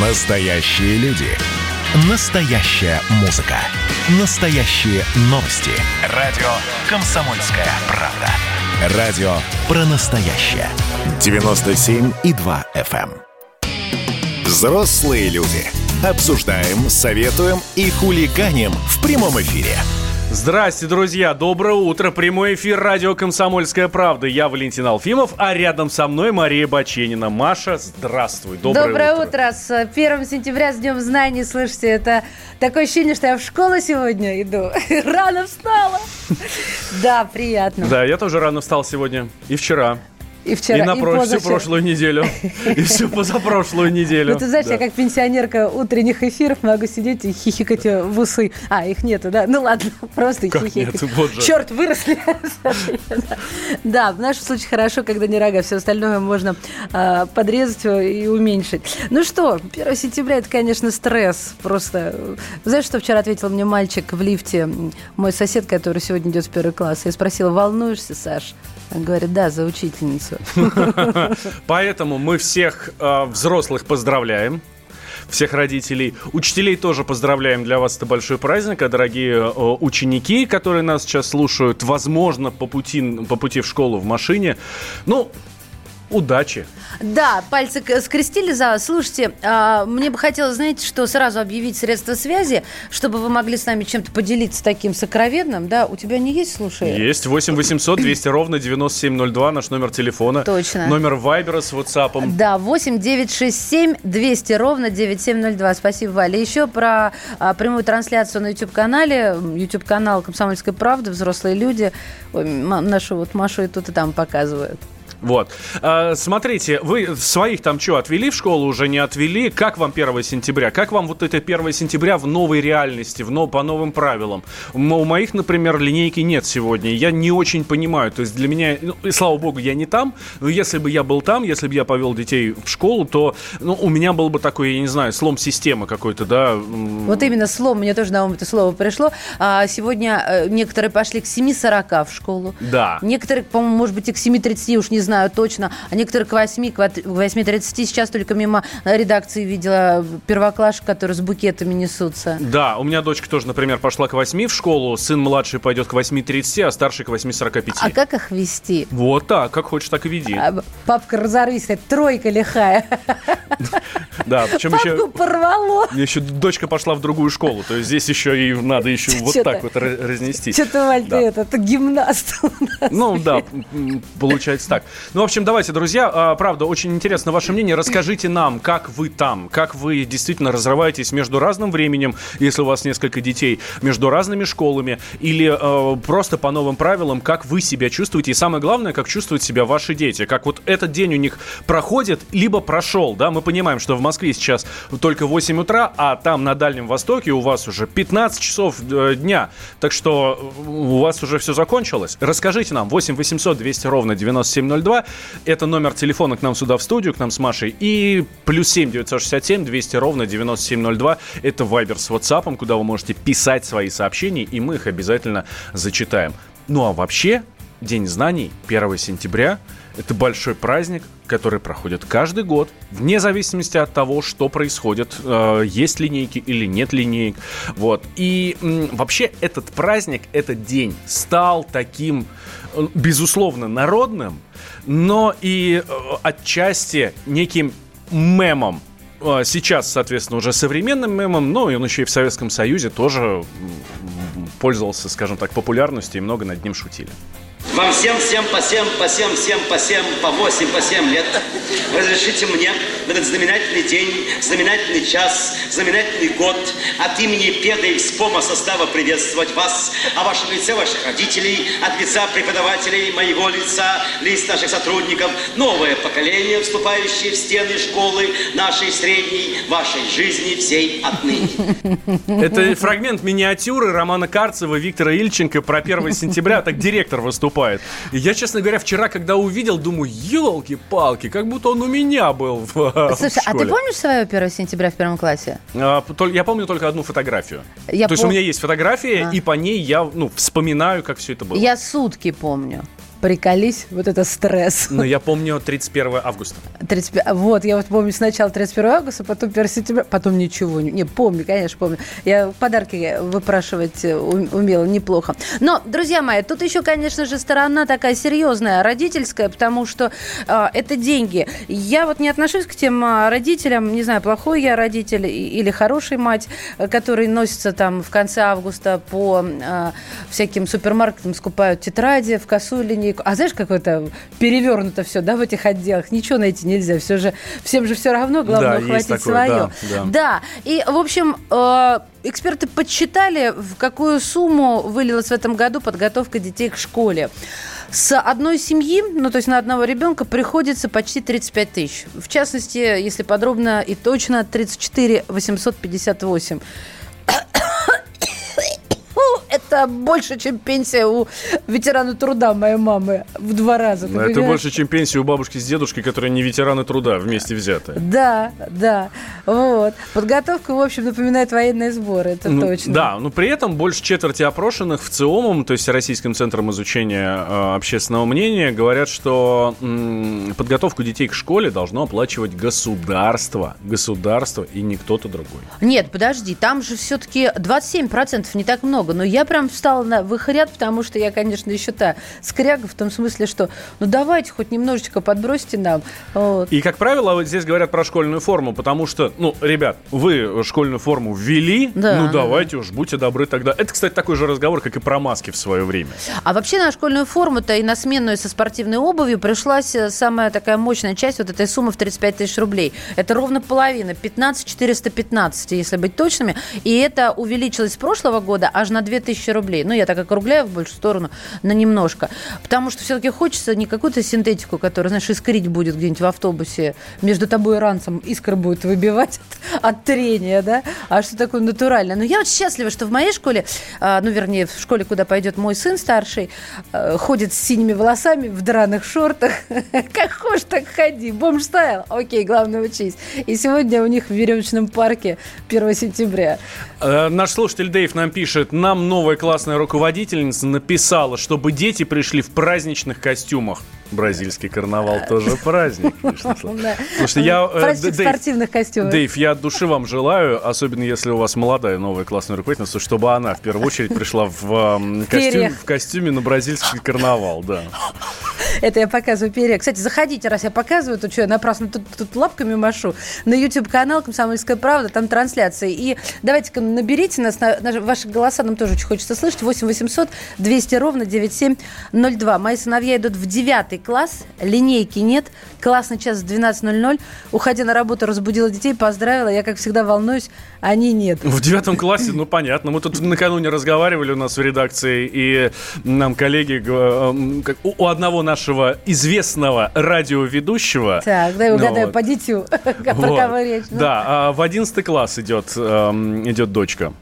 Настоящие люди. Настоящая музыка. Настоящие новости. Радио «Комсомольская правда». Радио про настоящее. 97,2 FM. эм. Взрослые люди. Обсуждаем, советуем и хулиганим в прямом эфире. Здрасте, друзья! Доброе утро! Прямой эфир радио «Комсомольская правда». Я Валентин Алфимов, а рядом со мной Мария Баченина. Маша, здравствуй! Доброе, Доброе утро. утро! С 1 сентября, с Днем знаний, слышите, это такое ощущение, что я в школу сегодня иду. Рано встала! Да, приятно. Да, я тоже рано встал сегодня. И вчера. И вчера, и на и про- всю прошлую неделю. И всю позапрошлую неделю. Ну, ты знаешь, я как пенсионерка утренних эфиров могу сидеть и хихикать в усы. А, их нету, да? Ну ладно, просто хихикать. Черт, выросли. Да, в нашем случае хорошо, когда не рога. Все остальное можно а, подрезать и уменьшить. Ну что, 1 сентября это, конечно, стресс. Просто. Знаешь, что вчера ответил мне мальчик в лифте, мой сосед, который сегодня идет в первый класс. Я спросила, волнуешься, Саш? Он говорит, да, за учительницу. Поэтому мы всех э, взрослых поздравляем. Всех родителей. Учителей тоже поздравляем. Для вас это большой праздник. А дорогие э, ученики, которые нас сейчас слушают, возможно, по пути, по пути в школу в машине, ну, удачи. Да, пальцы скрестили за. Слушайте, а, мне бы хотелось, знаете, что сразу объявить средства связи, чтобы вы могли с нами чем-то поделиться таким сокровенным. Да, у тебя не есть, слушай? Есть 8 800 200 ровно 9702, наш номер телефона. Точно. Номер Вайбера с WhatsApp. Да, 8 967 200 ровно 9702. Спасибо, Валя. Еще про а, прямую трансляцию на YouTube-канале. YouTube-канал «Комсомольская правда», «Взрослые люди». Ой, нашу вот Машу и тут, и там показывают. Вот. А, смотрите, вы своих там что, отвели в школу, уже не отвели? Как вам 1 сентября? Как вам вот это 1 сентября в новой реальности, в но, по новым правилам? У моих, например, линейки нет сегодня. Я не очень понимаю. То есть для меня, ну, и слава богу, я не там. Но если бы я был там, если бы я повел детей в школу, то ну, у меня был бы такой, я не знаю, слом системы какой-то, да. Вот именно слом, мне тоже на ум это слово пришло. А, сегодня э, некоторые пошли к 7.40 в школу. Да. Некоторые, по-моему, может быть, и к 7.30, уж не знаю точно. А некоторые к 8, к 8.30. Сейчас только мимо редакции видела первоклашек, которые с букетами несутся. Да, у меня дочка тоже, например, пошла к 8 в школу, сын младший пойдет к 8.30, а старший к 8.45. А как их вести? Вот так, как хочешь, так и веди. А, Папка разорвись, тройка лихая. Да, причем еще... Папку порвало. Еще дочка пошла в другую школу, то есть здесь еще и надо еще вот так вот ра- разнести. Что-то, Валь, ты это, ты гимнаст. Ну да, получается так. Ну, в общем, давайте, друзья, а, правда, очень интересно ваше мнение. Расскажите нам, как вы там, как вы действительно разрываетесь между разным временем, если у вас несколько детей, между разными школами, или э, просто по новым правилам, как вы себя чувствуете, и самое главное, как чувствуют себя ваши дети, как вот этот день у них проходит, либо прошел, да, мы понимаем, что в Москве сейчас только 8 утра, а там на Дальнем Востоке у вас уже 15 часов э, дня, так что у вас уже все закончилось. Расскажите нам, 8 800 200 ровно 9702, это номер телефона к нам сюда в студию, к нам с Машей, и плюс 7 967 200 ровно 9702, это Вайбер с WhatsApp, куда вы можете писать свои сообщения, и мы их обязательно зачитаем. Ну а вообще, День знаний 1 сентября – это большой праздник, который проходит каждый год, вне зависимости от того, что происходит, э, есть линейки или нет линеек. Вот. И вообще этот праздник, этот день стал таким, э, безусловно, народным, но и э, отчасти неким мемом. Сейчас, соответственно, уже современным мемом, но и он еще и в Советском Союзе тоже пользовался, скажем так, популярностью и много над ним шутили. Вам всем, всем по семь, по семь, всем по семь, по восемь, по семь лет. Разрешите мне в этот знаменательный день, знаменательный час, знаменательный год от имени педа и СПОМа состава приветствовать вас, а вашем лице ваших родителей, от лица преподавателей, моего лица, лиц наших сотрудников, новое поколение, вступающее в стены школы нашей средней, вашей жизни всей отныне. Это фрагмент миниатюры Романа Карцева, Виктора Ильченко про 1 сентября. Так директор выступает. И я, честно говоря, вчера, когда увидел, думаю, елки-палки, как будто он у меня был в, в Слушай, а ты помнишь свое 1 сентября в первом классе? А, Я помню только одну фотографию. Я То есть пом- у меня есть фотография, А. и по ней я ну, вспоминаю, как все это было. Я сутки помню. Приколись, вот это стресс. Ну, я помню 31 августа. 35, вот, я вот помню сначала 31 августа, потом 1 сентября, потом ничего. Не, не помню, конечно, помню. Я подарки выпрашивать э, умела неплохо. Но, друзья мои, тут еще, конечно же, сторона такая серьезная, родительская, потому что э, это деньги. Я вот не отношусь к тем а, родителям, не знаю, плохой я родитель или хороший мать, э, которые носятся там в конце августа по э, всяким супермаркетам, скупают тетради в косу или не линейку. А знаешь, как это перевернуто все, да, в этих отделах? Ничего найти нельзя. Все же, всем же все равно, главное да, ухватить такое, свое. Да, да. да. И, в общем, э, эксперты подсчитали, в какую сумму вылилась в этом году подготовка детей к школе. С одной семьи, ну то есть на одного ребенка, приходится почти 35 тысяч. В частности, если подробно и точно, 34 858 это больше, чем пенсия у ветерана труда моей мамы в два раза. это понимаешь? больше, чем пенсия у бабушки с дедушкой, которые не ветераны труда вместе взятые. Да, да. Вот. Подготовка, в общем, напоминает военные сборы, это ну, точно. Да, но при этом больше четверти опрошенных в ЦИОМом, то есть Российским центром изучения э, общественного мнения, говорят, что м, подготовку детей к школе должно оплачивать государство. Государство и не кто-то другой. Нет, подожди, там же все-таки 27% не так много, но я прям встала на в их ряд, потому что я, конечно, еще та скряга в том смысле, что ну давайте хоть немножечко подбросьте нам. Вот. И, как правило, вот здесь говорят про школьную форму, потому что, ну, ребят, вы школьную форму ввели, да, ну давайте да. уж, будьте добры тогда. Это, кстати, такой же разговор, как и про маски в свое время. А вообще на школьную форму-то и на сменную со спортивной обувью пришлась э, самая такая мощная часть вот этой суммы в 35 тысяч рублей. Это ровно половина, 15 415, если быть точными. И это увеличилось с прошлого года аж на 2000 рублей. Ну, я так округляю в большую сторону на немножко. Потому что все-таки хочется не какую-то синтетику, которая, знаешь, искрить будет где-нибудь в автобусе, между тобой и ранцем искра будет выбивать от, от трения, да, а что такое натуральное. Но я вот счастлива, что в моей школе, а, ну, вернее, в школе, куда пойдет мой сын старший, а, ходит с синими волосами, в драных шортах. Как хочешь, так ходи. Бомж стайл. Окей, главное учись. И сегодня у них в веревочном парке 1 сентября. Э, наш слушатель Дэйв нам пишет, нам новая классная руководительница написала, чтобы дети пришли в праздничных костюмах. Бразильский карнавал тоже праздник. Слушайте, я... Э, Праздник спортивных костюмов. Дэйв, я от души вам желаю, особенно если у вас молодая новая классная руководительница, чтобы она в первую очередь пришла в костюме на бразильский карнавал, да. Это я показываю перья. Кстати, заходите, раз я показываю, то что, я напрасно тут, тут лапками машу. На YouTube-канал «Комсомольская правда», там трансляции. И давайте-ка наберите нас, на, на, ваши голоса нам тоже очень хочется слышать. 8 800 200 ровно 9702. Мои сыновья идут в девятый класс, линейки нет, классный час в 12.00. Уходя на работу, разбудила детей, поздравила. Я, как всегда, волнуюсь, они нет. В девятом классе, ну, понятно. Мы тут накануне разговаривали у нас в редакции, и нам коллеги, у одного нашего известного радиоведущего... Так, дай угадаю вот. по дитю, про кого речь. Ну. Да, а в одиннадцатый класс идет, эм, идет дочка.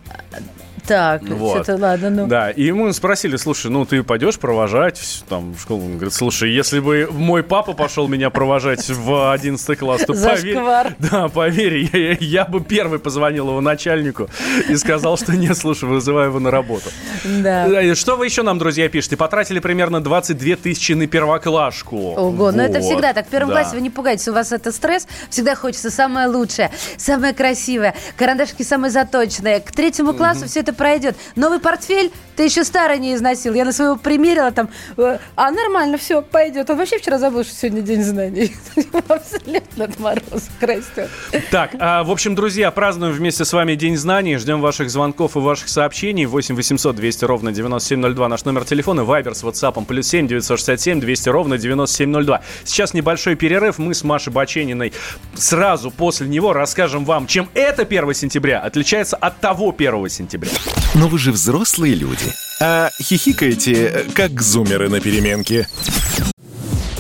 Так, вот. что-то ладно, ну. Да, и ему спросили, слушай, ну ты пойдешь провожать там в школу? Он говорит, слушай, если бы мой папа пошел меня провожать в 11 класс, то поверь, да, поверь, я, я бы первый позвонил его начальнику и сказал, что нет, слушай, вызываю его на работу. Да. Что вы еще нам, друзья, пишете? Потратили примерно 22 тысячи на первоклашку. Ого, вот. но это всегда так. В первом да. классе вы не пугайтесь, у вас это стресс, всегда хочется самое лучшее, самое красивое, карандашки самые заточенные. К третьему классу mm-hmm. все это пройдет. Новый портфель ты еще старый не износил. Я на своего примерила там, э, а нормально, все, пойдет. Он вообще вчера забыл, что сегодня день знаний. Абсолютно от мороза растет. Так, а, в общем, друзья, празднуем вместе с вами День знаний. Ждем ваших звонков и ваших сообщений. 8 800 200 ровно 9702 наш номер телефона. Вайбер с WhatsApp плюс 7 967 200 ровно 9702. Сейчас небольшой перерыв. Мы с Машей Бачениной сразу после него расскажем вам, чем это 1 сентября отличается от того 1 сентября. Но вы же взрослые люди. А хихикаете, как зумеры на переменке.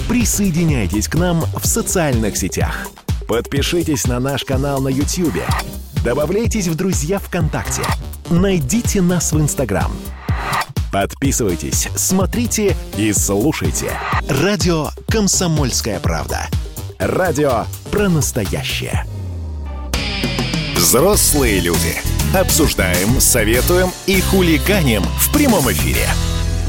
Присоединяйтесь к нам в социальных сетях. Подпишитесь на наш канал на YouTube. Добавляйтесь в друзья ВКонтакте. Найдите нас в Инстаграм. Подписывайтесь, смотрите и слушайте. Радио «Комсомольская правда». Радио про настоящее. Взрослые люди. Обсуждаем, советуем и хулиганим в прямом эфире.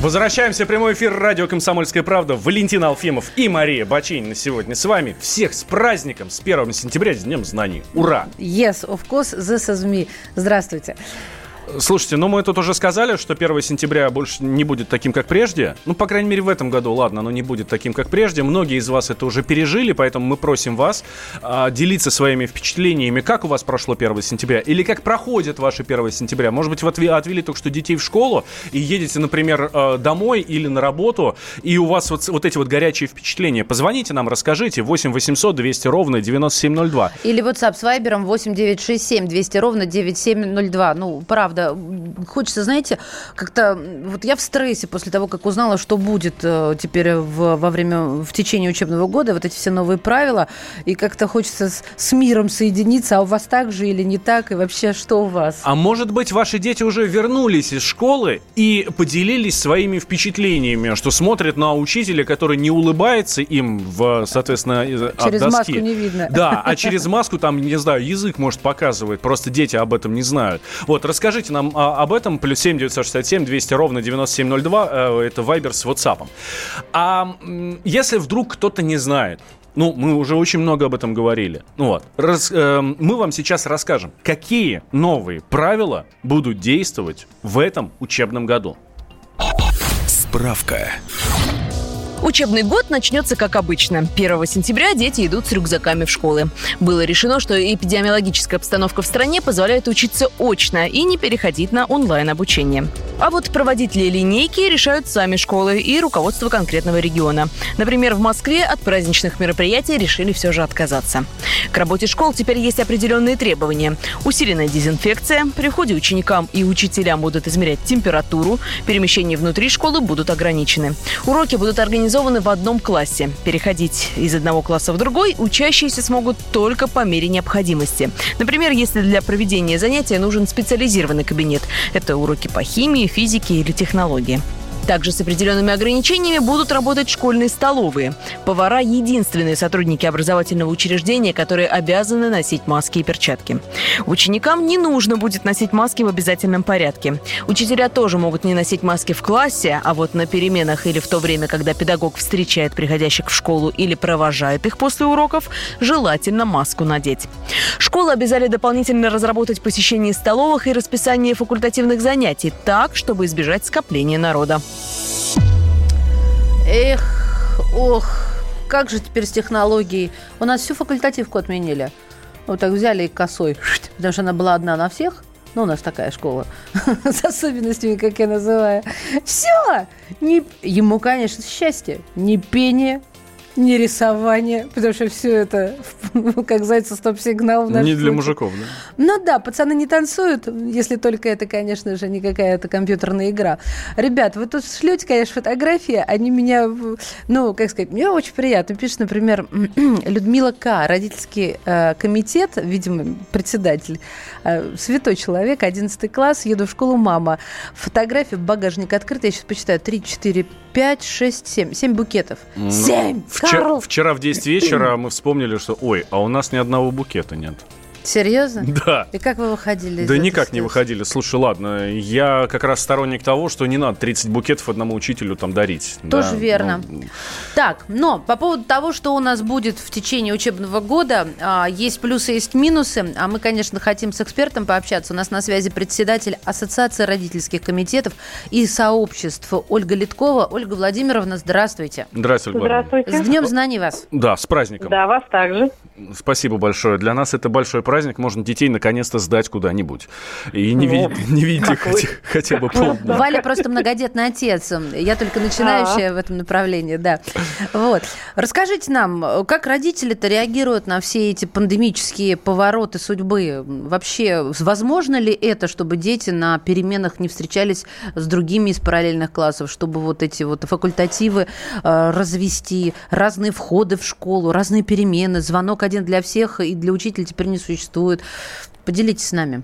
Возвращаемся в прямой эфир радио «Комсомольская правда». Валентин Алфимов и Мария Бачинина сегодня с вами. Всех с праздником, с 1 сентября, с Днем Знаний. Ура! Yes, of course, this is me. Здравствуйте. Слушайте, ну мы тут уже сказали, что 1 сентября больше не будет таким, как прежде. Ну, по крайней мере, в этом году, ладно, оно не будет таким, как прежде. Многие из вас это уже пережили, поэтому мы просим вас а, делиться своими впечатлениями, как у вас прошло 1 сентября, или как проходит ваше 1 сентября. Может быть, вы отвели только что детей в школу и едете, например, а, домой или на работу, и у вас вот, вот эти вот горячие впечатления. Позвоните нам, расскажите. 8 800 200 ровно 9702. Или WhatsApp с Вайбером 8 967 200 ровно 9702. Ну, правда правда. Хочется, знаете, как-то... Вот я в стрессе после того, как узнала, что будет э, теперь в, во время, в течение учебного года, вот эти все новые правила, и как-то хочется с, с миром соединиться, а у вас так же или не так, и вообще что у вас? А может быть, ваши дети уже вернулись из школы и поделились своими впечатлениями, что смотрят на учителя, который не улыбается им, в, соответственно, через от доски. маску не видно. Да, а через маску там, не знаю, язык, может, показывает, просто дети об этом не знают. Вот, расскажите Расскажите нам а, об этом. Плюс 7 967 200 ровно 9702. Э, это Вайбер с WhatsApp. А если вдруг кто-то не знает, ну, мы уже очень много об этом говорили. Ну вот. Раз, э, мы вам сейчас расскажем, какие новые правила будут действовать в этом учебном году. Справка. Учебный год начнется как обычно. 1 сентября дети идут с рюкзаками в школы. Было решено, что эпидемиологическая обстановка в стране позволяет учиться очно и не переходить на онлайн-обучение. А вот проводить ли линейки решают сами школы и руководство конкретного региона. Например, в Москве от праздничных мероприятий решили все же отказаться. К работе школ теперь есть определенные требования. Усиленная дезинфекция, при входе ученикам и учителям будут измерять температуру, перемещения внутри школы будут ограничены. Уроки будут организованы организованы в одном классе. Переходить из одного класса в другой учащиеся смогут только по мере необходимости. Например, если для проведения занятия нужен специализированный кабинет. Это уроки по химии, физике или технологии. Также с определенными ограничениями будут работать школьные столовые. Повара – единственные сотрудники образовательного учреждения, которые обязаны носить маски и перчатки. Ученикам не нужно будет носить маски в обязательном порядке. Учителя тоже могут не носить маски в классе, а вот на переменах или в то время, когда педагог встречает приходящих в школу или провожает их после уроков, желательно маску надеть. Школы обязали дополнительно разработать посещение столовых и расписание факультативных занятий так, чтобы избежать скопления народа. Эх, ох, как же теперь с технологией? У нас всю факультативку отменили. Вот так взяли и косой, потому что она была одна на всех. Ну, у нас такая школа с особенностями, как я называю. Все! Не... Ему, конечно, счастье. Не пение, не рисование, потому что все это, как зайца стоп-сигнал. Не для мужиков, да? Ну да, пацаны не танцуют, если только это, конечно же, не какая-то компьютерная игра. Ребят, вы тут шлете, конечно, фотографии, они меня, ну, как сказать, мне очень приятно. Пишет, например, Людмила К., родительский э, комитет, видимо, председатель, э, святой человек, 11 класс, еду в школу, мама. Фотография, багажник открыт, я сейчас почитаю, 3, 4, 5, 6, 7. 7 букетов. Ну, 7! Вчера, вчера в 10 вечера мы вспомнили, что, ой, а у нас ни одного букета нет. Серьезно? Да. И как вы выходили? Да никак не выходили. Слушай, ладно, я как раз сторонник того, что не надо 30 букетов одному учителю там дарить. Тоже да, верно. Ну... Так, но по поводу того, что у нас будет в течение учебного года, а, есть плюсы, есть минусы. А мы, конечно, хотим с экспертом пообщаться. У нас на связи председатель Ассоциации родительских комитетов и сообществ Ольга Литкова. Ольга Владимировна, здравствуйте. Здравствуйте, Ольга Здравствуйте. С Днем знаний вас. Да, с праздником. Да, вас также. Спасибо большое. Для нас это большой праздник праздник можно детей наконец-то сдать куда-нибудь. И не, вот. видеть, не видеть их хотя, хотя бы полдня. Валя просто многодетный отец. Я только начинающая а. в этом направлении, да. Вот. Расскажите нам, как родители-то реагируют на все эти пандемические повороты судьбы? Вообще, возможно ли это, чтобы дети на переменах не встречались с другими из параллельных классов, чтобы вот эти вот факультативы э, развести, разные входы в школу, разные перемены, звонок один для всех и для учителя теперь не существует? Существует. Поделитесь с нами.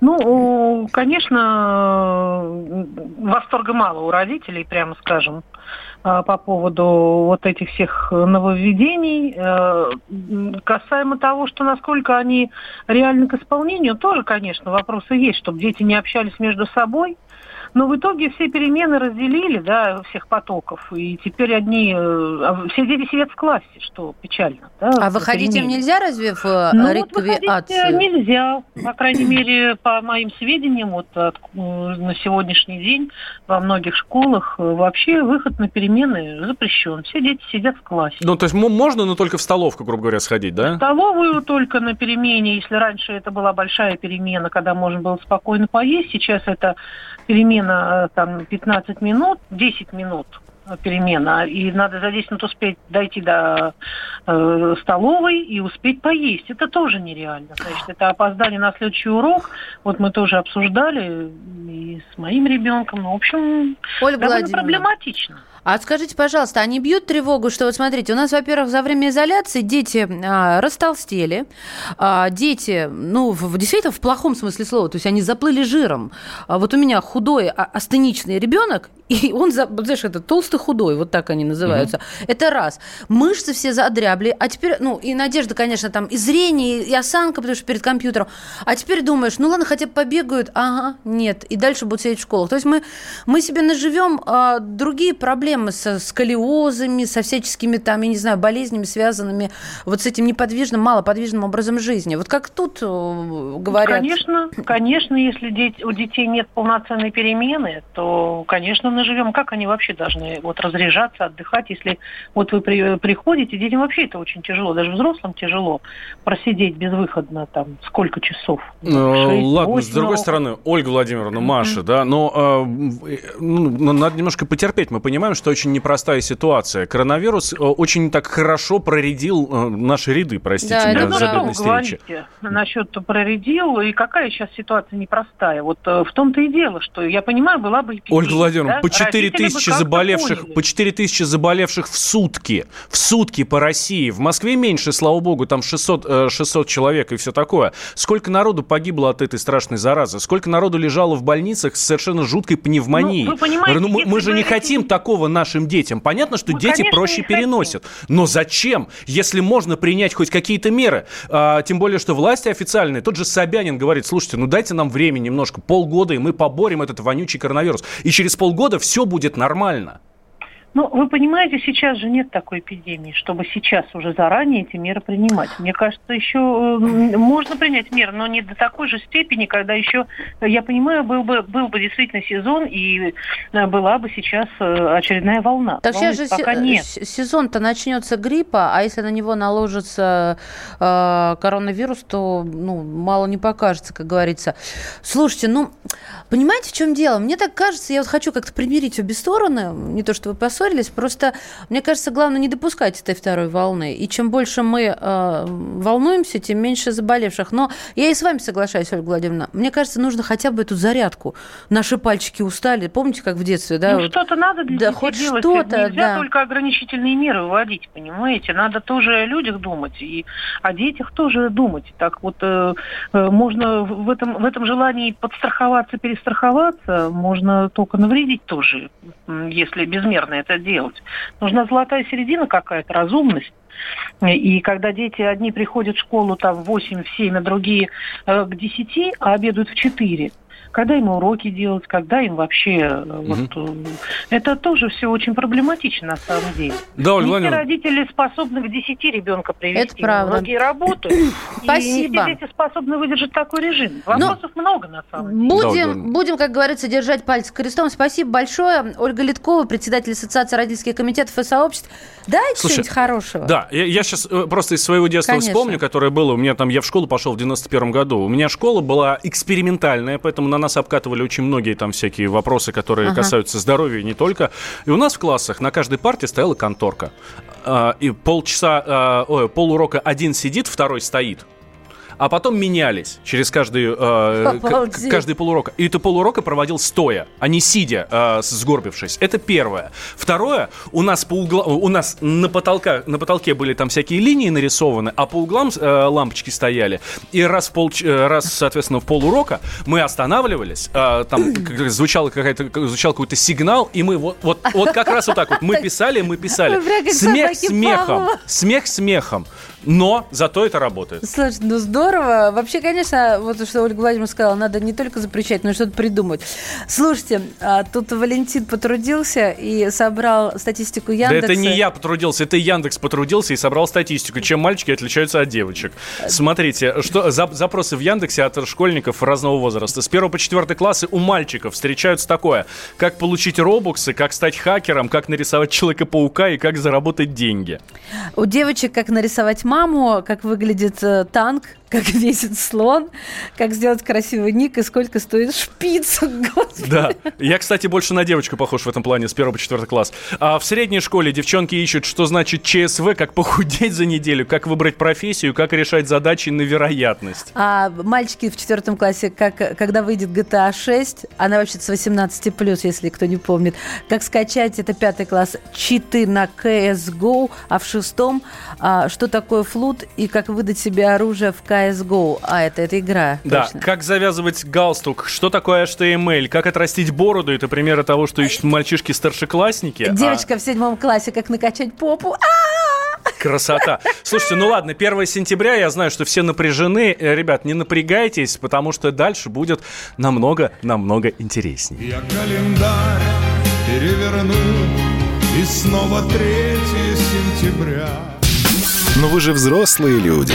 Ну, конечно, восторга мало у родителей, прямо скажем, а, по поводу вот этих всех нововведений. Э, касаемо того, что насколько они реальны к исполнению, тоже, конечно, вопросы есть, чтобы дети не общались между собой. Но в итоге все перемены разделили, да, всех потоков. И теперь одни, э, а все дети сидят в классе, что печально. Да, а выходить им нельзя разве в э, ну, реквиацию? Вот нельзя. По крайней мере, по моим сведениям, вот от, на сегодняшний день во многих школах вообще выход на перемены запрещен. Все дети сидят в классе. Ну, то есть можно, но только в столовку, грубо говоря, сходить, да? В столовую только на перемене. Если раньше это была большая перемена, когда можно было спокойно поесть, сейчас это перемена там 15 минут, 10 минут перемена, и надо за 10 минут успеть дойти до э, столовой и успеть поесть. Это тоже нереально. Значит, это опоздание на следующий урок. Вот мы тоже обсуждали и с моим ребенком. Ну, в общем, Ольга довольно проблематично. А скажите, пожалуйста, они бьют тревогу, что вот смотрите, у нас, во-первых, за время изоляции дети а, растолстели, а, дети, ну, в, действительно в плохом смысле слова, то есть они заплыли жиром. А вот у меня худой, а, астеничный ребенок, и он, знаешь, это толстый худой, вот так они называются. Угу. Это раз. Мышцы все задрябли, а теперь, ну, и надежда, конечно, там, и зрение, и осанка, потому что перед компьютером. А теперь думаешь, ну ладно, хотя бы побегают, ага, нет, и дальше будут сидеть в школах. То есть мы, мы себе наживем а, другие проблемы со сколиозами, со всяческими там, я не знаю, болезнями, связанными вот с этим неподвижным, малоподвижным образом жизни. Вот как тут э, говорят? Конечно, конечно, если у детей нет полноценной перемены, то, конечно, живем, как они вообще должны вот разряжаться, отдыхать, если вот вы при, приходите, детям вообще это очень тяжело, даже взрослым тяжело просидеть безвыходно там сколько часов. Ну, 6, ладно, с другой стороны, Ольга Владимировна, Маша, mm-hmm. да, но э, ну, надо немножко потерпеть. Мы понимаем, что очень непростая ситуация. Коронавирус э, очень так хорошо проредил э, наши ряды, простите да, меня за бедность речи. Насчет проредил, и какая сейчас ситуация непростая. Вот э, в том-то и дело, что я понимаю, была бы эпидемия. Ольга Владимировна, да? по 4 тысячи заболевших, по 4 тысячи заболевших в сутки, в сутки по России. В Москве меньше, слава богу, там 600, 600 э, человек и все такое. Сколько народу погибло от этой страшной заразы? Сколько народу лежало в больницах с совершенно жуткой пневмонией? Ну, ну, мы, мы же не хотим такого нашим детям. Понятно, что мы, дети конечно, проще переносят. Но зачем, если можно принять хоть какие-то меры? А, тем более, что власти официальные, тот же Собянин говорит, слушайте, ну дайте нам время немножко, полгода, и мы поборем этот вонючий коронавирус. И через полгода года все будет нормально. Ну, вы понимаете, сейчас же нет такой эпидемии, чтобы сейчас уже заранее эти меры принимать. Мне кажется, еще можно принять меры, но не до такой же степени, когда еще, я понимаю, был бы, был бы действительно сезон, и э, была бы сейчас э, очередная волна. Так сейчас же пока нет. сезон-то начнется гриппа, а если на него наложится э, коронавирус, то ну, мало не покажется, как говорится. Слушайте, ну, понимаете, в чем дело? Мне так кажется, я вот хочу как-то примирить обе стороны, не то, что вы поссорились, поссорились. Просто, мне кажется, главное не допускать этой второй волны. И чем больше мы э, волнуемся, тем меньше заболевших. Но я и с вами соглашаюсь, Ольга Владимировна. Мне кажется, нужно хотя бы эту зарядку. Наши пальчики устали. Помните, как в детстве, да? Ну, вот, что-то надо для да, хоть делать. Что-то, Нельзя да. только ограничительные меры вводить, понимаете? Надо тоже о людях думать и о детях тоже думать. Так вот, э, э, можно в этом, в этом желании подстраховаться, перестраховаться, можно только навредить тоже, если безмерно это это делать. Нужна золотая середина какая-то, разумность. И когда дети одни приходят в школу там в 8, в 7, а другие э, к 10, а обедают в 4, когда им уроки делать, когда им вообще... Угу. Вот, э, это тоже все очень проблематично на самом деле. Да, Ольга Не все родители способны к 10 ребенка привести. Это правда. Многие работают. Спасибо. И не все дети способны выдержать такой режим. Вопросов Но много на самом деле. Будем, да, будем, как говорится, держать пальцы крестом. Спасибо большое. Ольга Литкова, председатель Ассоциации родительских комитетов и сообществ. Дайте что-нибудь хорошего. Да, я, я сейчас э, просто из своего детства Конечно. вспомню, которое было. У меня там, я в школу пошел в 91 году. У меня школа была экспериментальная, поэтому на нас обкатывали очень многие там всякие вопросы, которые ага. касаются здоровья и не только. И у нас в классах на каждой парте стояла конторка. А, и полчаса, а, ой, полурока один сидит, второй стоит а потом менялись через каждый, э, каждый полурок. И это полурока проводил стоя, а не сидя, э, сгорбившись. Это первое. Второе, у нас по углам, у нас на, потолка, на потолке были там всякие линии нарисованы, а по углам э, лампочки стояли. И раз, в пол, э, раз, соответственно, в полурока мы останавливались, э, там звучал, какая-то, звучал какой-то сигнал, и мы вот, вот, вот как раз вот так вот. Мы писали, мы писали. Смех смехом. Смех смехом. Но зато это работает. Слушай, ну здорово. Вообще, конечно, вот что Ольга Владимировна сказала, надо не только запрещать, но и что-то придумать. Слушайте, а, тут Валентин потрудился и собрал статистику Яндекса. Да это не я потрудился, это Яндекс потрудился и собрал статистику, чем мальчики отличаются от девочек. Смотрите, что за, запросы в Яндексе от школьников разного возраста. С 1 по 4 классы у мальчиков встречаются такое. Как получить робоксы, как стать хакером, как нарисовать Человека-паука и как заработать деньги. У девочек как нарисовать маму, как выглядит э, танк, как весит слон, как сделать красивый ник и сколько стоит шпиц. Господи. Да. Я, кстати, больше на девочку похож в этом плане с 1 по 4 класс. А в средней школе девчонки ищут, что значит ЧСВ, как похудеть за неделю, как выбрать профессию, как решать задачи на вероятность. А мальчики в четвертом классе, как, когда выйдет GTA 6, она вообще с 18+, если кто не помнит, как скачать, это пятый класс, читы на CSGO, а в шестом, а, что такое флут и как выдать себе оружие в CSGO. А, это, это игра, Да, точно. как завязывать галстук, что такое HTML, как отрастить бороду, это примеры того, что ищут мальчишки-старшеклассники. а Девочка в седьмом классе, как накачать попу. А! Красота. Слушайте, ну ладно, 1 сентября, я знаю, что все напряжены. Э, Ребят, не напрягайтесь, потому что дальше будет намного-намного интереснее. Я календарь переверну И снова 3 сентября Но вы же взрослые люди.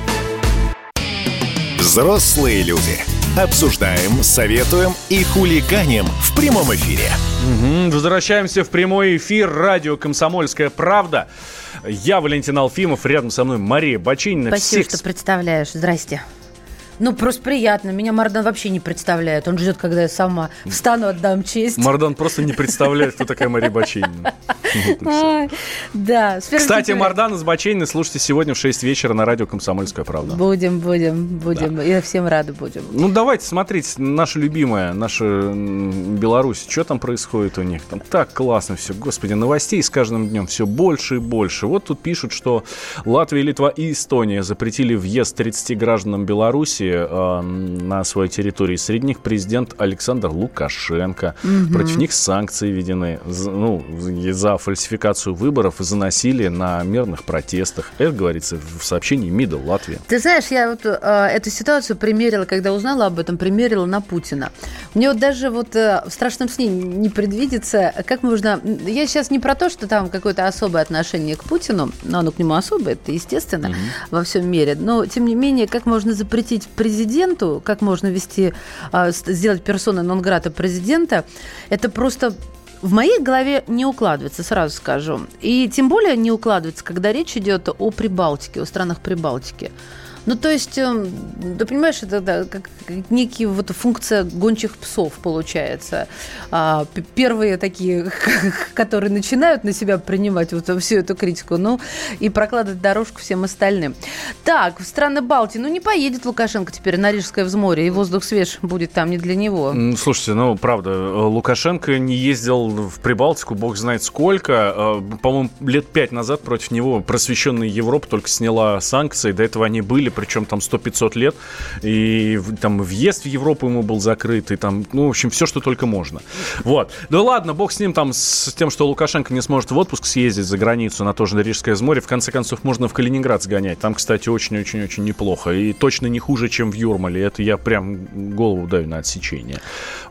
Взрослые люди. Обсуждаем, советуем и хулиганим в прямом эфире. Возвращаемся в прямой эфир радио «Комсомольская правда». Я Валентин Алфимов, рядом со мной Мария Бочинина. Спасибо, Всех что представляешь. Здрасте. Ну, просто приятно. Меня Мардан вообще не представляет. Он ждет, когда я сама встану, отдам честь. Мардан просто не представляет, кто такая Мария Бочинина. Ай, Да. с 1 Кстати. Мардан из Бочинина слушайте сегодня в 6 вечера на радио «Комсомольская правда». Будем, будем, будем. И всем рады будем. Ну, давайте смотреть, наша любимая, наша Беларусь, что там происходит у них. Там так классно все. Господи, новостей с каждым днем все больше и больше. Вот тут пишут, что Латвия, Литва и Эстония запретили въезд 30 гражданам Беларуси э, на своей территории. Среди них президент Александр Лукашенко. Против них санкции введены ну, за фальсификацию выборов и за насилие на мирных протестах. Это говорится в сообщении МИДа Латвии. Ты знаешь, я вот э, эту ситуацию примерила, когда узнала об этом, примерила на Путина. Мне вот даже вот э, в страшном сне не предвидится, как можно... Я сейчас не про то, что там какое-то особое отношение к Путину, но оно к нему особое, это естественно, во всем мире. Но, тем не менее, как можно запретить президенту, как можно вести, с- сделать персоной нон-грата президента, это просто в моей голове не укладывается, сразу скажу. И тем более не укладывается, когда речь идет о Прибалтике, о странах Прибалтики. Ну, то есть, эм, ты понимаешь, это да, как некие вот функция гончих псов получается. А, первые такие, которые начинают на себя принимать вот всю эту критику, ну, и прокладывать дорожку всем остальным. Так, в страны Балтии, ну, не поедет Лукашенко теперь на Рижское взморье, и воздух свеж будет там не для него. Слушайте, ну, правда, Лукашенко не ездил в Прибалтику, бог знает сколько. Э, По-моему, лет пять назад против него просвещенная Европа только сняла санкции. До этого они были, причем там 100-500 лет. И там въезд в Европу ему был закрыт. И там, ну, в общем, все, что только можно. Вот. Да ладно, бог с ним там, с тем, что Лукашенко не сможет в отпуск съездить за границу на то же Рижское море. В конце концов, можно в Калининград сгонять. Там, кстати, очень-очень-очень неплохо. И точно не хуже, чем в Юрмале. Это я прям голову даю на отсечение.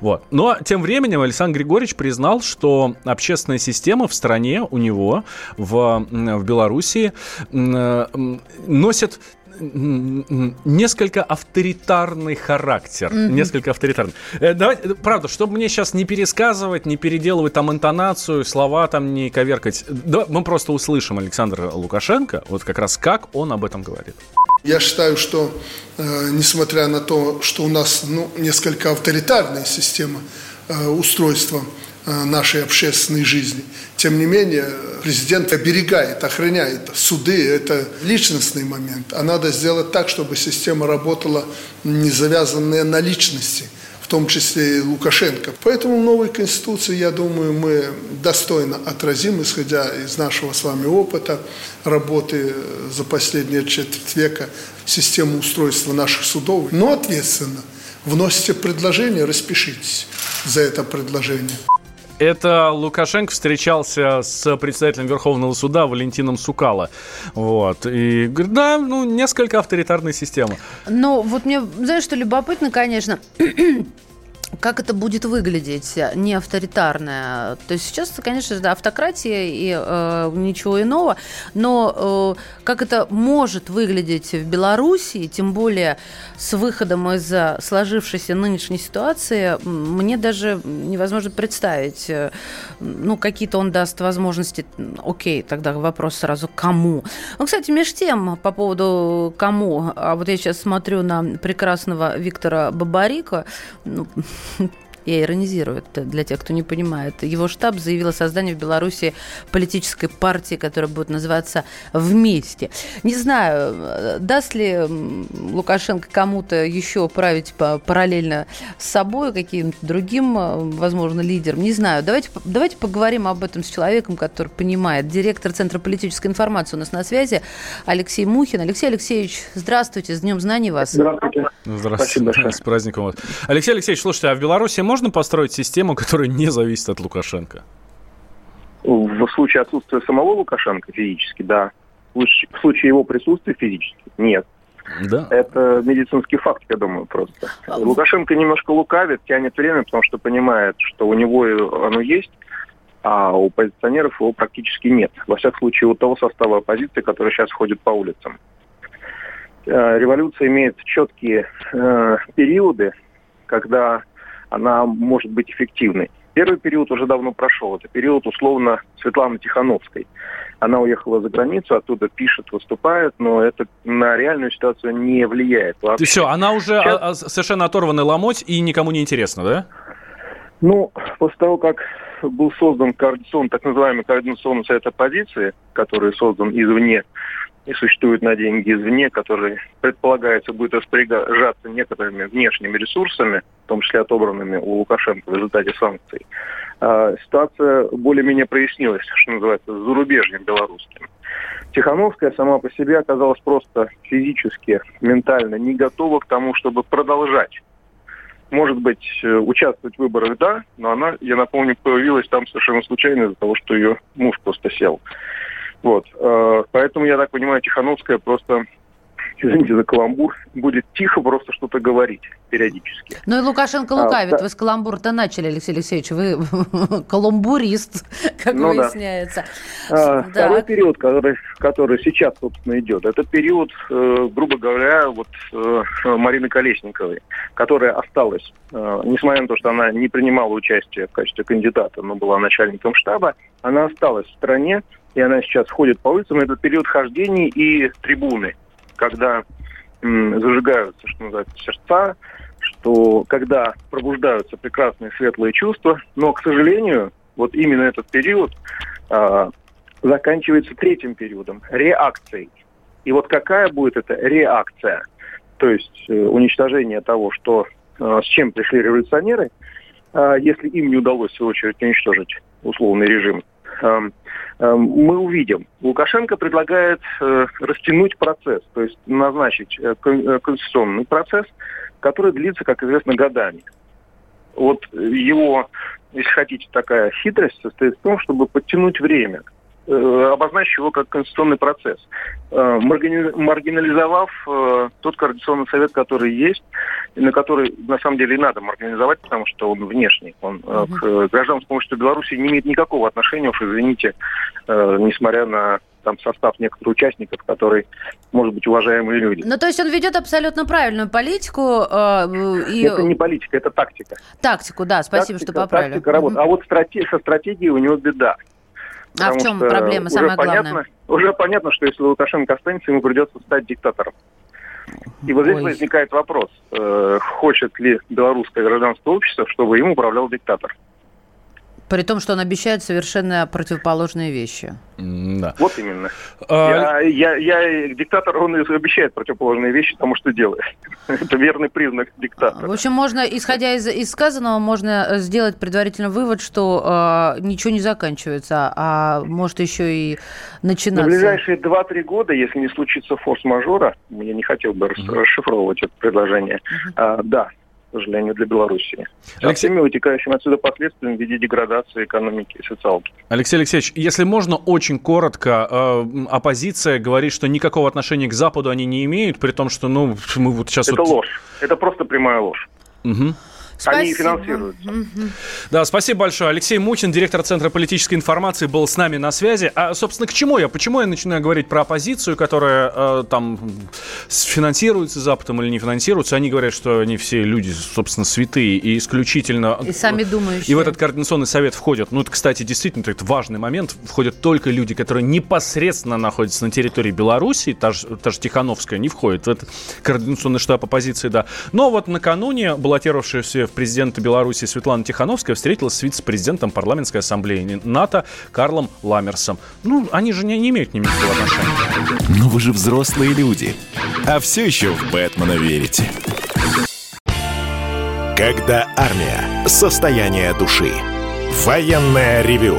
Вот. Но тем временем Александр Григорьевич признал, что общественная система в стране у него, в, в Белоруссии, носит несколько авторитарный характер. Несколько авторитарный. Э, Давайте, э, правда, чтобы мне сейчас не пересказывать, не переделывать там интонацию, слова там не коверкать. Да, мы просто услышим Александра Лукашенко, вот как раз как он об этом говорит. Я считаю, что э, несмотря на то, что у нас ну, несколько авторитарная система э, устройства нашей общественной жизни, тем не менее президент оберегает, охраняет суды, это личностный момент. А надо сделать так, чтобы система работала не завязанная на личности. В том числе и Лукашенко. Поэтому в новой Конституции, я думаю, мы достойно отразим, исходя из нашего с вами опыта работы за последние четверть века, систему устройства наших судов, но ответственно. Вносите предложение, распишитесь за это предложение. Это Лукашенко встречался с председателем Верховного суда Валентином Сукало. Вот. И говорит, да, ну, несколько авторитарной системы. Ну, вот мне, знаешь, что любопытно, конечно, как это будет выглядеть, не авторитарная. То есть сейчас, конечно же, да, автократия и э, ничего иного, но э, как это может выглядеть в Беларуси, тем более с выходом из сложившейся нынешней ситуации, мне даже невозможно представить. Ну, какие-то он даст возможности, окей, тогда вопрос сразу кому. Ну, кстати, между тем, по поводу кому, а вот я сейчас смотрю на прекрасного Виктора Бабарика, ну, 哼 Я иронизирую это для тех, кто не понимает. Его штаб заявил о создании в Беларуси политической партии, которая будет называться «Вместе». Не знаю, даст ли Лукашенко кому-то еще править параллельно с собой, каким-то другим, возможно, лидером. Не знаю. Давайте, давайте поговорим об этом с человеком, который понимает. Директор Центра политической информации у нас на связи Алексей Мухин. Алексей Алексеевич, здравствуйте, с Днем знаний вас. Здравствуйте. Здравствуйте. С праздником. Алексей Алексеевич, слушайте, а в Беларуси можно построить систему, которая не зависит от Лукашенко? В случае отсутствия самого Лукашенко физически, да. В случае его присутствия физически, нет. Да. Это медицинский факт, я думаю, просто. Лукашенко немножко лукавит, тянет время, потому что понимает, что у него оно есть, а у оппозиционеров его практически нет. Во всяком случае, у того состава оппозиции, который сейчас ходит по улицам. Э, революция имеет четкие э, периоды, когда она может быть эффективной. Первый период уже давно прошел. Это период, условно, Светланы Тихановской. Она уехала за границу, оттуда пишет, выступает, но это на реальную ситуацию не влияет. Вообще. Все, она уже Сейчас... А, совершенно оторванный ломоть и никому не интересно, да? Ну, после того, как был создан координационный, так называемый координационный совет оппозиции, который создан извне, и существует на деньги извне, который, предполагается, будет распоряжаться некоторыми внешними ресурсами, в том числе отобранными у Лукашенко в результате санкций, а, ситуация более-менее прояснилась, что называется, с зарубежьем белорусским. Тихановская сама по себе оказалась просто физически, ментально не готова к тому, чтобы продолжать может быть, э, участвовать в выборах, да, но она, я напомню, появилась там совершенно случайно из-за того, что ее муж просто сел. Вот. Э, поэтому, я так понимаю, Тихановская просто извините за каламбур, будет тихо просто что-то говорить периодически. Ну и Лукашенко а, лукавит. А, да. Вы с каламбура-то начали, Алексей Алексеевич. Вы каламбурист, как ну, выясняется. Да. А, второй период, который, который сейчас, собственно, идет, это период, э, грубо говоря, вот э, Марины Колесниковой, которая осталась, э, несмотря на то, что она не принимала участие в качестве кандидата, но была начальником штаба, она осталась в стране, и она сейчас ходит по улицам. Это период хождений и трибуны когда м, зажигаются, что называется, сердца, что когда пробуждаются прекрасные светлые чувства, но, к сожалению, вот именно этот период э, заканчивается третьим периодом, реакцией. И вот какая будет эта реакция, то есть э, уничтожение того, что э, с чем пришли революционеры, э, если им не удалось, в свою очередь, уничтожить условный режим, мы увидим. Лукашенко предлагает э, растянуть процесс, то есть назначить э, э, конституционный процесс, который длится, как известно, годами. Вот его, если хотите, такая хитрость состоит в том, чтобы подтянуть время – Э, обозначить его как конституционный процесс, э, маргинализовав э, тот координационный совет, который есть, на который на самом деле и надо маргинализовать, потому что он внешний, он угу. к гражданскому обществу Беларуси не имеет никакого отношения, уж извините, несмотря на там состав некоторых участников, которые, может быть, уважаемые люди. Ну, то есть он ведет абсолютно правильную политику. Э, и... Это не политика, это тактика. Тактику, да, спасибо, тактика, что поправили. Тактика работы. А вот стратег... со стратегией у него беда. А в чем проблема самая понятно, главная? Уже понятно, что если Лукашенко останется, ему придется стать диктатором. И вот здесь Ой. возникает вопрос, э, хочет ли белорусское гражданское общество, чтобы им управлял диктатор. При том, что он обещает совершенно противоположные вещи. Да. Вот именно. А, Я, я, я, диктатор, он обещает противоположные вещи тому, что делает. Это верный признак В диктатора. общем, можно, исходя из, из сказанного, можно сделать предварительный вывод, что э, ничего не заканчивается, а может еще и На начинаться. ближайшие 2-3 года, если не случится форс-мажора, я не хотел бы рас- расшифровывать это предложение, а, да, к сожалению, для Белоруссии. Со Алексей- всеми вытекающими отсюда последствиями в виде деградации экономики и социалки. Алексей Алексеевич, если можно, очень коротко. э, оппозиция говорит, что никакого отношения к Западу они не имеют, при том, что, ну, мы вот сейчас... Это вот... ложь. Это просто прямая ложь. Мгм. Они и Спасибо. финансируются. Да, спасибо большое. Алексей Мухин, директор Центра политической информации, был с нами на связи. А, собственно, к чему я? Почему я начинаю говорить про оппозицию, которая э, там финансируется Западом или не финансируется? Они говорят, что они все люди, собственно, святые и исключительно... И сами думающие. И в этот координационный совет входят, ну, это, кстати, действительно это важный момент, входят только люди, которые непосредственно находятся на территории Беларуси, та же, та же Тихановская не входит в этот координационный штаб оппозиции, да. Но вот накануне баллотировавшаяся в президенты Беларуси Светлана Тихановская встретилась с вице-президентом парламентской ассамблеи НАТО Карлом Ламерсом. Ну, они же не, не имеют никакого отношения. Но вы же взрослые люди. А все еще в Бэтмена верите. Когда армия. Состояние души. Военное ревю.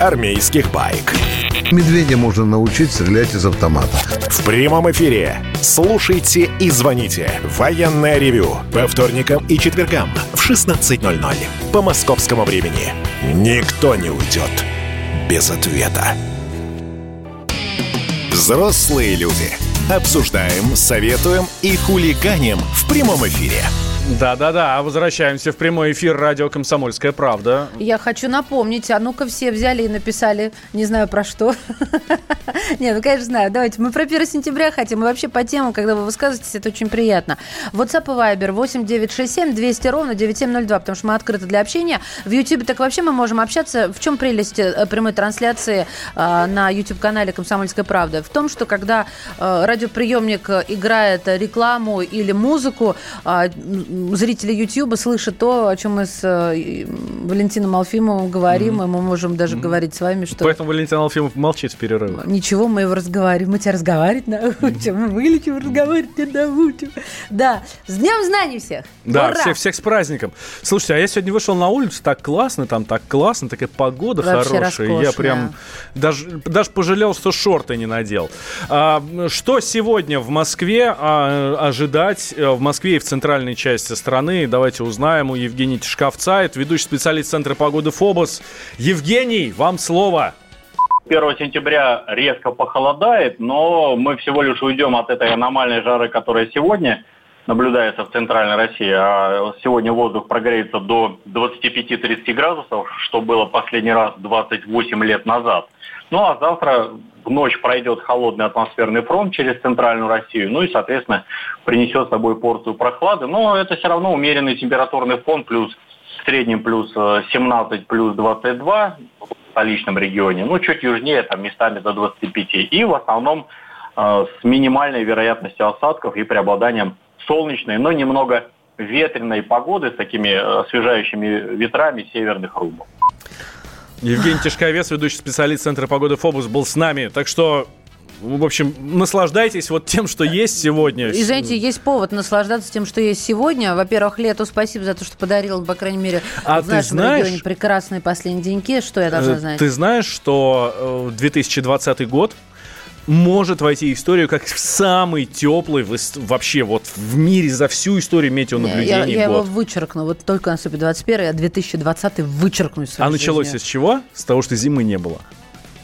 армейских байк. Медведя можно научить стрелять из автомата. В прямом эфире. Слушайте и звоните. Военное ревю. По вторникам и четвергам в 16.00. По московскому времени. Никто не уйдет без ответа. Взрослые люди. Обсуждаем, советуем и хулиганим в прямом эфире. Да-да-да, возвращаемся в прямой эфир радио «Комсомольская правда». Я хочу напомнить, а ну-ка все взяли и написали, не знаю про что. Не, ну, конечно, знаю. Давайте, мы про 1 сентября хотим, и вообще по темам, когда вы высказываетесь, это очень приятно. WhatsApp и Viber 8 967 200 ровно 9702, потому что мы открыты для общения. В YouTube так вообще мы можем общаться. В чем прелесть э, прямой трансляции э, на YouTube-канале «Комсомольская правда»? В том, что когда э, радиоприемник играет рекламу или музыку, зрители YouTube слышат то, о чем мы с э, Валентином Алфимовым говорим, и мы можем даже говорить с вами, что... Поэтому Валентин Алфимов молчит в перерывах. Ничего, мы его разговариваем. Мы тебя разговаривать научим. Мы вылечим, разговаривать не научим. Да. С Днем знаний всех! Да, Ура! всех, всех с праздником. Слушайте, а я сегодня вышел на улицу, так классно, там так классно, такая погода Вообще хорошая. Я роскошная. прям даже, даже пожалел, что шорты не надел. А, что сегодня в Москве а, ожидать? э, В Москве и в центральной части страны. Давайте узнаем у Евгения Тишковца, это ведущий специалист Центра погоды ФОБОС. Евгений, вам слово. 1 сентября резко похолодает, но мы всего лишь уйдем от этой аномальной жары, которая сегодня наблюдается в центральной России. А сегодня воздух прогреется до 25-30 градусов, что было последний раз 28 лет назад. Ну а завтра ночь пройдет холодный атмосферный фронт через центральную Россию, ну и, соответственно, принесет с собой порцию прохлады. Но это все равно умеренный температурный фон, плюс в среднем плюс э, 17, плюс 22 в столичном регионе, ну чуть южнее, там местами до 25. И в основном э, с минимальной вероятностью осадков и преобладанием солнечной, но немного ветреной погоды с такими э, освежающими ветрами северных рубов. Евгений Тишковец, ведущий специалист Центра погоды ФОБОС, был с нами. Так что, в общем, наслаждайтесь вот тем, что есть сегодня. И знаете, есть повод наслаждаться тем, что есть сегодня. Во-первых, Лету спасибо за то, что подарил, по крайней мере, А в ты нашем знаешь- регионе прекрасные последние деньки. Что я должна Э, знать? Ты знаешь, что э, 2020 год может войти в историю как самый теплый вообще вот в мире за всю историю метеонаблюдений я, я его год. вычеркну. Вот только наступит 21 я 2020 вычеркну из А началось жизни. с чего? С того, что зимы не было.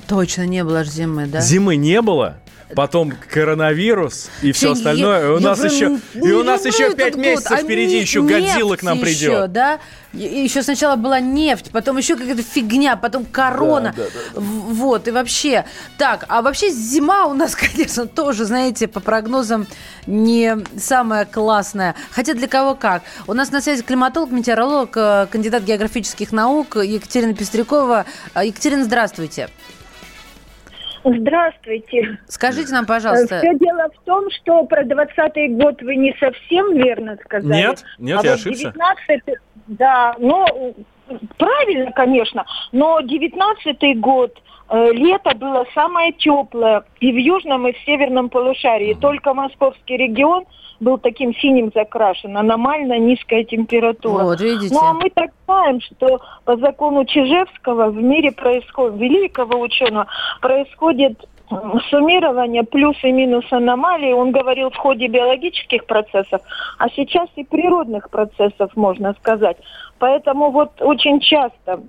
Точно не было ж зимы, да? Зимы не было, потом коронавирус и все остальное. И у нас еще, не и у нас еще пять месяцев А впереди, еще Годзилла к нам придет. да? Еще сначала была нефть, потом еще какая-то фигня, потом корона. Да, да, да, Вот, и вообще. Так, а вообще зима у нас, конечно, тоже, знаете, по прогнозам не самая классная. Хотя для кого как. У нас на связи климатолог, метеоролог, э, кандидат географических наук Екатерина Пестрякова. А, Екатерина, здравствуйте. Здравствуйте. Скажите нам, пожалуйста. Все дело в том, что про 20-й год вы не совсем верно сказали. Нет, нет, а я вот ошибся. 19 да, ну, правильно, конечно, но 19-й год, э, лето было самое теплое и в южном, и в северном полушарии. И только московский регион был таким синим закрашен, аномально низкая температура. Вот, видите. Ну, а мы так знаем, что по закону Чижевского в мире происходит, великого ученого, происходит суммирование плюс и минус аномалий. Он говорил в ходе биологических процессов, а сейчас и природных процессов, можно сказать. Поэтому вот очень часто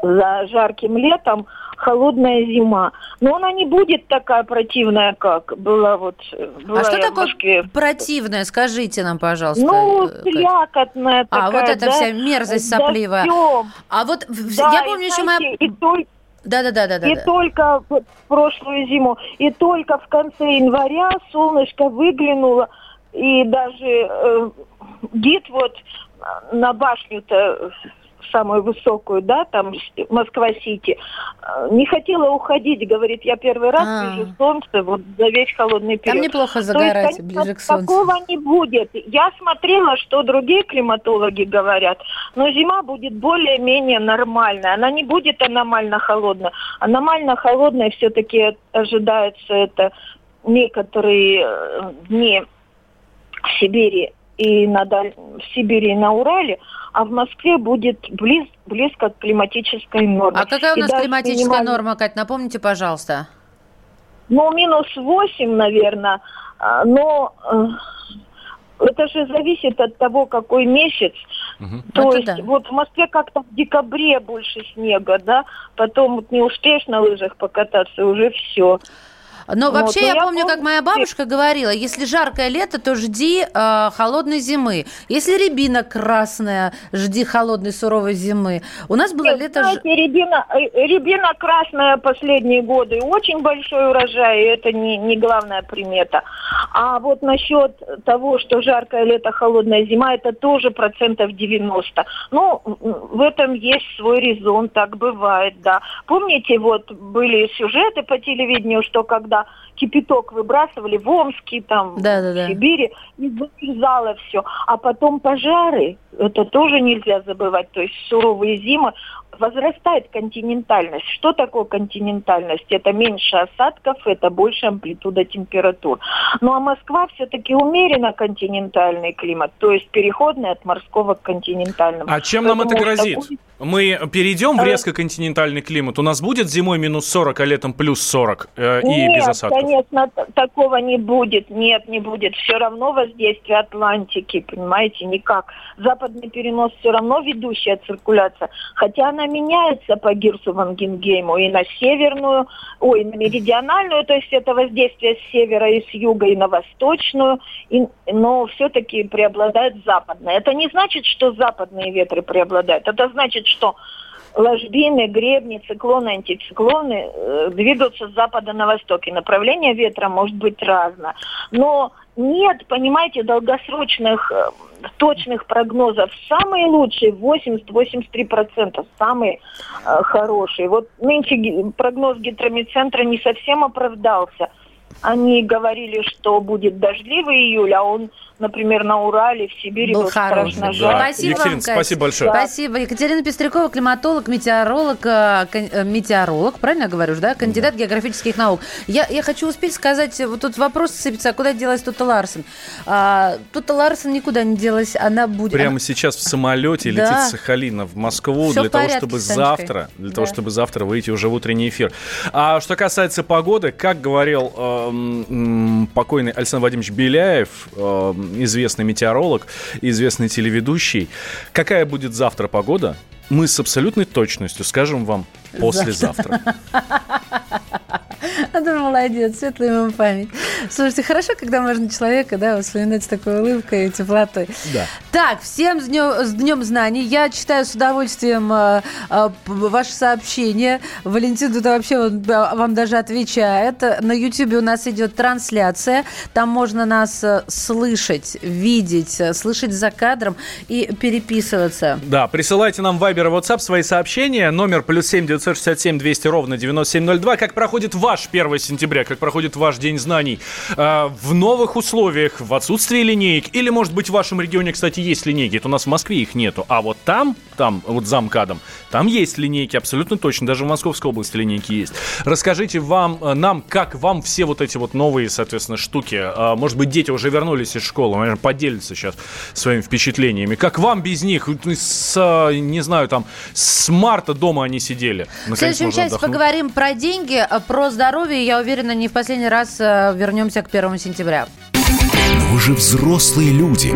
за жарким летом холодная зима. Но она не будет такая противная, как была вот была А что такое Москве. противное? Скажите нам, пожалуйста. Ну, э, слякотная А, такая, вот эта да, вся мерзость сопливая. дождем. А вот Да, я и помню еще моя... знаете, и толь- Да-да-да. и только вот в прошлую зиму, и только в конце января солнышко выглянуло, и даже э, гид вот на башню-то самую высокую, да, там Москва-Сити, э, не хотела уходить, говорит, я первый раз А. вижу солнце вот за весь холодный Там период. неплохо То есть, загорать конечно, ближе к солнцу. Такого не будет. Я смотрела, что другие климатологи говорят, но зима будет более-менее нормальная. Она не будет аномально холодная. Аномально холодная все-таки ожидается это некоторые э, дни в Сибири и на Даль- в Сибири и на Урале, а в Москве будет близ, близко к климатической норме. А какая у И нас даже климатическая минимальная- норма, Кать? Напомните, пожалуйста. ну, минус 8, наверное. А, Но э, это же зависит от того, какой месяц. То Это есть да. вот в Москве как-то в декабре больше снега, да, потом вот не успеешь на лыжах покататься, уже все. Но Вот, вообще но я я помню, как моя бабушка говорила, если жаркое лето, то жди э, холодной зимы. Если рябина красная, жди холодной суровой зимы. У нас было лето... ж- Знаете, рябина, э, рябина красная последние годы, очень большой урожай, и это не, не главная примета. А вот насчет того, что жаркое лето, холодная зима, это тоже процентов 90. Ну, в этом есть свой резон, так бывает, да. Помните, вот были сюжеты по телевидению, что когда кипяток выбрасывали в Омске, там, Да-да-да. в Сибири, и замерзало все. А потом пожары, это тоже нельзя забывать, то есть суровые зимы, возрастает континентальность. Что такое континентальность? Это меньше осадков, это больше амплитуда температур. Ну а Москва все-таки умеренно континентальный климат, то есть переходный от морского к континентальному. А чем нам это Поэтому грозит? такой- Мы перейдем в Э. резко континентальный климат? У нас будет зимой минус 40, а летом плюс 40 э, и Нет, без осадков? конечно, такого не будет. Нет, не будет. Все равно воздействие Атлантики, понимаете, никак. Западный перенос все равно ведущая циркуляция. Хотя она меняется по Гирсу Вангенгейму и на северную, ой, на меридиональную, то есть это воздействие с севера и с юга, и на восточную, и- но все-таки преобладает западная. Это не значит, что западные ветры преобладают. Это значит, что ложбины, гребни, циклоны, антициклоны э, двигаются с запада на восток. И направление ветра может быть разное. Но нет, понимаете, долгосрочных э, точных прогнозов. Самые лучшие 80-83%, самые э, хорошие. Вот нынче прогноз гидромедцентра не совсем оправдался. Они говорили, что будет дождливый июль, а он, например, на Урале, в Сибири Был был, хороший. Да. Спасибо Екатерина, вам, Кать. спасибо большое. Спасибо. Екатерина Пестрякова, климатолог, метеоролог, э, кон- э, метеоролог, правильно я говорю, да? Кандидат географических наук. Я, я хочу успеть сказать, вот тут вопрос сыпется, а куда делась Тута Ларсен? А, Тута Ларсен никуда не делась, она будет... Прямо сейчас в самолете Да. летит с Сахалина в Москву Всё для в того, порядке чтобы с Танечкой. завтра, для Да. того, чтобы завтра выйти уже в утренний эфир. А что касается погоды, как говорил покойный Александр Вадимович Беляев, эм, известный метеоролог, известный телеведущий, какая будет завтра погода? Мы с абсолютной точностью скажем вам послезавтра. Это молодец, светлая ему память. Слушайте, хорошо, когда можно человека, да, вспоминать с такой улыбкой и теплотой. Да. Так, всем с днем, с днем знаний. Я читаю с удовольствием э, э, ваши сообщения. Валентин тут вообще вот, э, вам даже отвечает. На YouTube у нас идет трансляция. Там можно нас э, слышать, видеть, э, слышать за кадром и переписываться. Да, присылайте нам в Viber и WhatsApp свои сообщения. Номер плюс семь девятьсот шестьдесят семь двести ровно девяносто семь ноль два. Как проходит ваш 1 сентября? Как проходит ваш День знаний? Э, в новых условиях, в отсутствии линеек? Или, может быть, в вашем регионе, кстати, есть линейки? Это у нас в Москве их нету. А вот там, там, вот за МКАДом, там есть линейки, абсолютно точно. Даже в Московской области линейки есть. Расскажите вам, э, нам, как вам все вот эти вот новые, соответственно, штуки? Э, может быть, дети уже вернулись из школы, наверное, поделятся сейчас своими впечатлениями. Как вам без них? С, э, не знаю, там, с марта дома они сидели. В следующем части поговорим про деньги, э, про здоровье. Я уверена, не в последний раз э, вернемся к первому сентября. Но вы же взрослые люди.